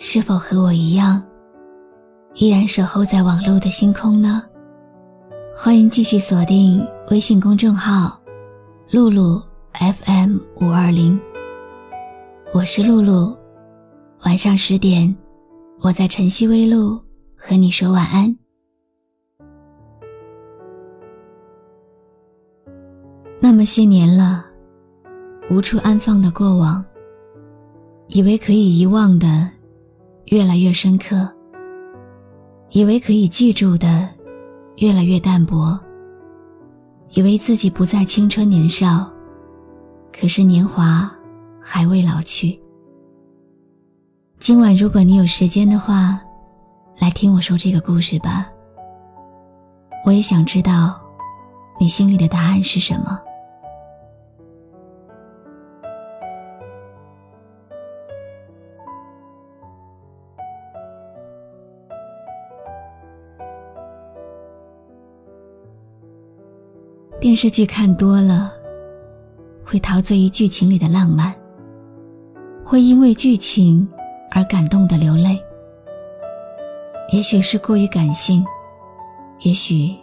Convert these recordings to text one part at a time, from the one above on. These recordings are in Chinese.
是否和我一样，依然守候在网络的星空呢？欢迎继续锁定微信公众号“露露 FM 五二零”，我是露露。晚上十点，我在晨曦微露和你说晚安。那么些年了，无处安放的过往，以为可以遗忘的，越来越深刻；以为可以记住的。越来越淡薄，以为自己不再青春年少，可是年华还未老去。今晚如果你有时间的话，来听我说这个故事吧。我也想知道，你心里的答案是什么。电视剧看多了，会陶醉于剧情里的浪漫，会因为剧情而感动的流泪。也许是过于感性，也许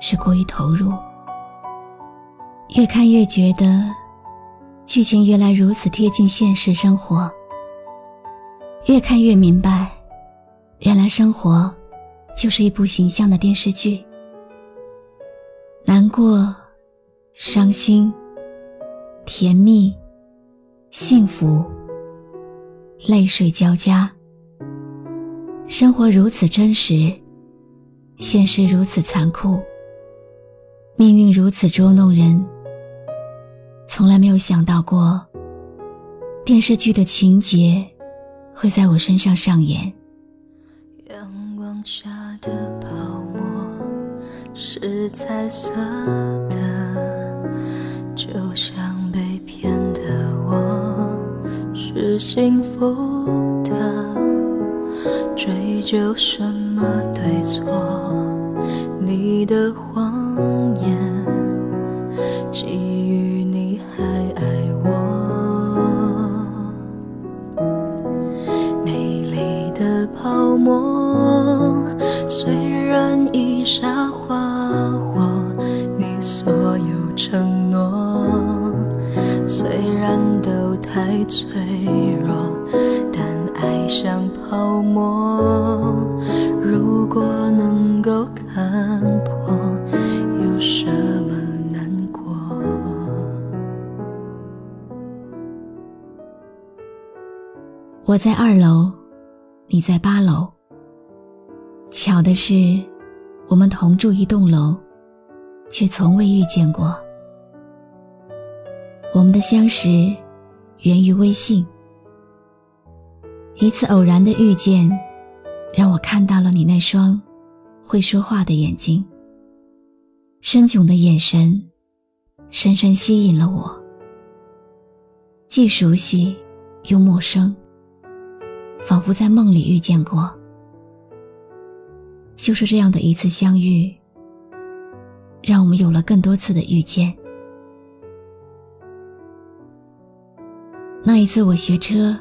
是过于投入。越看越觉得，剧情原来如此贴近现实生活。越看越明白，原来生活就是一部形象的电视剧。难过。伤心、甜蜜、幸福，泪水交加。生活如此真实，现实如此残酷，命运如此捉弄人。从来没有想到过，电视剧的情节会在我身上上演。阳光下的泡沫是彩色幸福的，追究什么对错？你的谎有什么难过？我在二楼，你在八楼。巧的是，我们同住一栋楼，却从未遇见过。我们的相识源于微信，一次偶然的遇见，让我看到了你那双会说话的眼睛，深炯的眼神，深深吸引了我。既熟悉又陌生，仿佛在梦里遇见过。就是这样的一次相遇，让我们有了更多次的遇见。那一次我学车，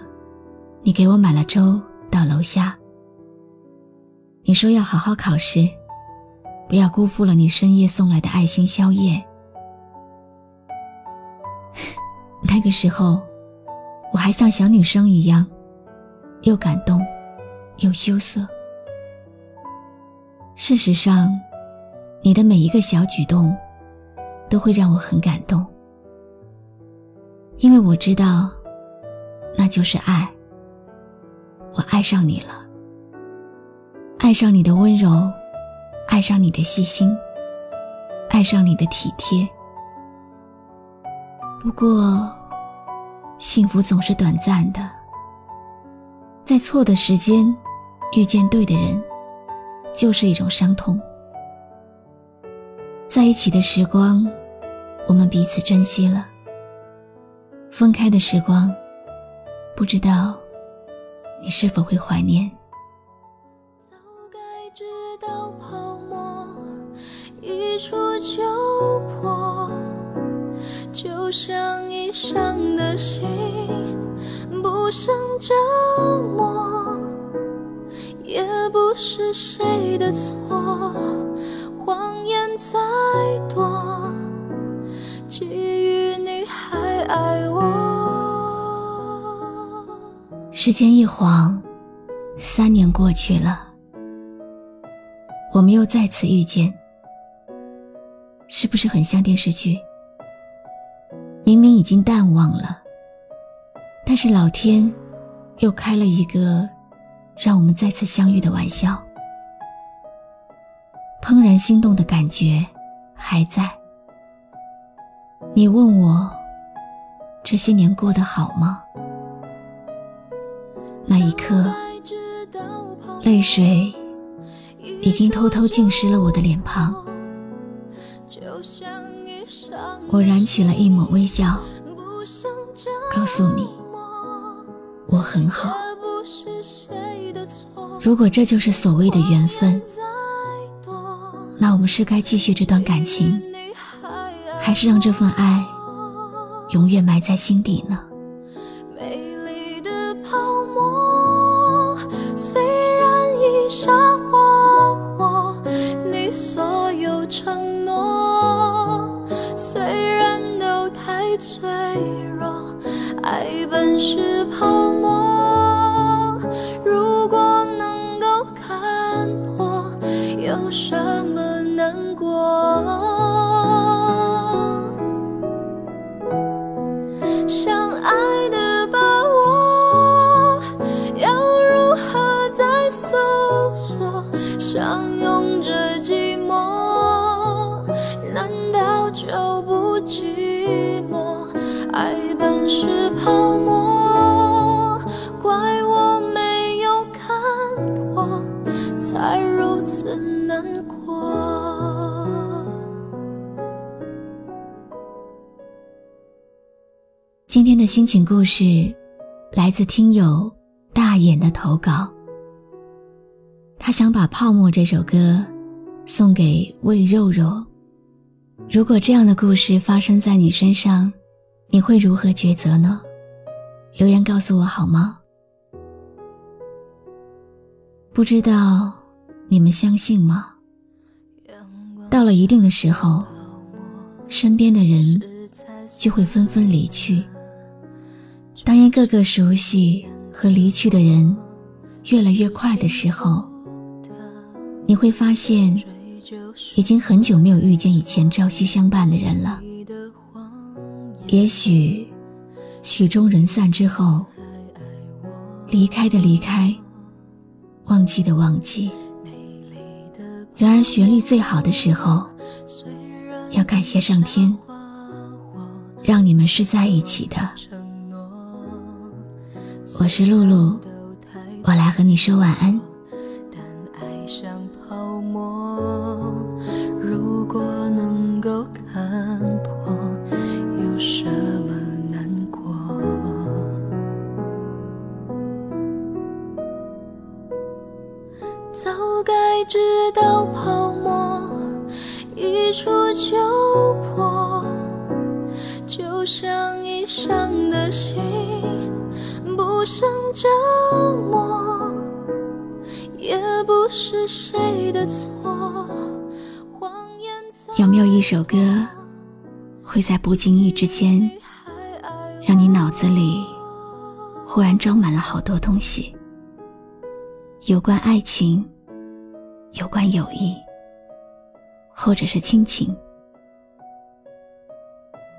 你给我买了粥到楼下。你说要好好考试，不要辜负了你深夜送来的爱心宵夜。那个时候，我还像小女生一样，又感动，又羞涩。事实上，你的每一个小举动，都会让我很感动，因为我知道。那就是爱。我爱上你了，爱上你的温柔，爱上你的细心，爱上你的体贴。不过，幸福总是短暂的，在错的时间遇见对的人，就是一种伤痛。在一起的时光，我们彼此珍惜了；分开的时光，不知道你是否会怀念。出就破，就像已伤的心不胜折磨，也不是谁的错。谎言再多，基于你还爱我。时间一晃，三年过去了，我们又再次遇见，是不是很像电视剧？明明已经淡忘了，但是老天又开了一个让我们再次相遇的玩笑。怦然心动的感觉还在。你问我这些年过得好吗？那一刻，泪水已经偷偷浸湿了我的脸庞。我燃起了一抹微笑，告诉你，我很好。如果这就是所谓的缘分。那我们是该继续这段感情，还是让这份爱永远埋在心底呢？的心情故事来自听友大眼的投稿。他想把《泡沫》这首歌送给魏肉肉。如果这样的故事发生在你身上，你会如何抉择呢？留言告诉我好吗？不知道你们相信吗？到了一定的时候，身边的人就会纷纷离去。当一个个熟悉和离去的人越来越快的时候，你会发现，已经很久没有遇见以前朝夕相伴的人了。也许，曲终人散之后，离开的离开，忘记的忘记。然而，旋律最好的时候，要感谢上天，让你们是在一起的。我是露露，我来和你说晚安。但爱像泡沫，如果能够看破，有什么难过？早该知道泡沫一触就破，就像已伤的心。折磨，也不是谁的错。有没有一首歌，会在不经意之间，让你脑子里忽然装满了好多东西？有关爱情，有关友谊，或者是亲情。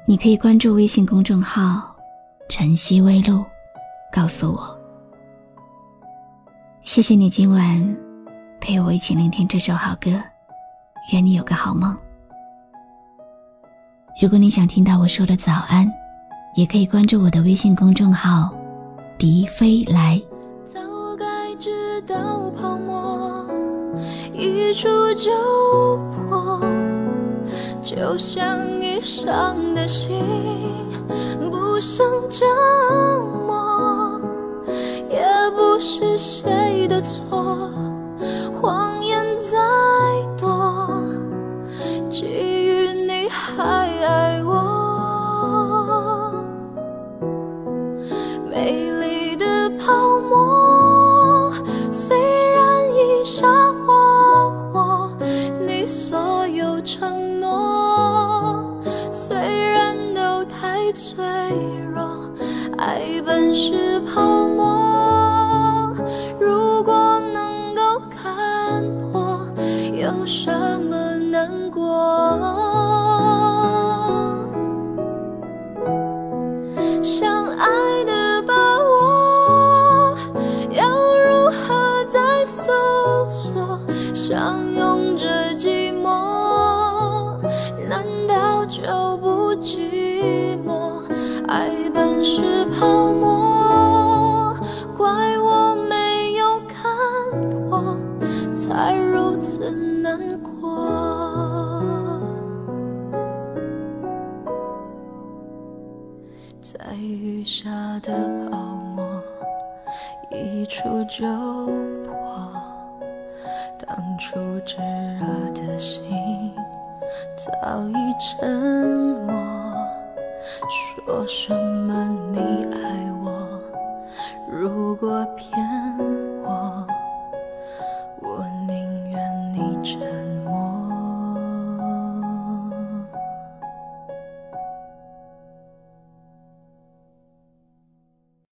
你可以关注微信公众号“晨曦微露”。告诉我，谢谢你今晚陪我一起聆听这首好歌愿你有个好梦。如果你想听到我说的早安也可以关注我的微信公众号笛飞来。早该知道泡沫一触就破就像已伤的心不想折谁的错？谎言再多，基于你还爱我。美丽的泡沫。早已沉默，说什么？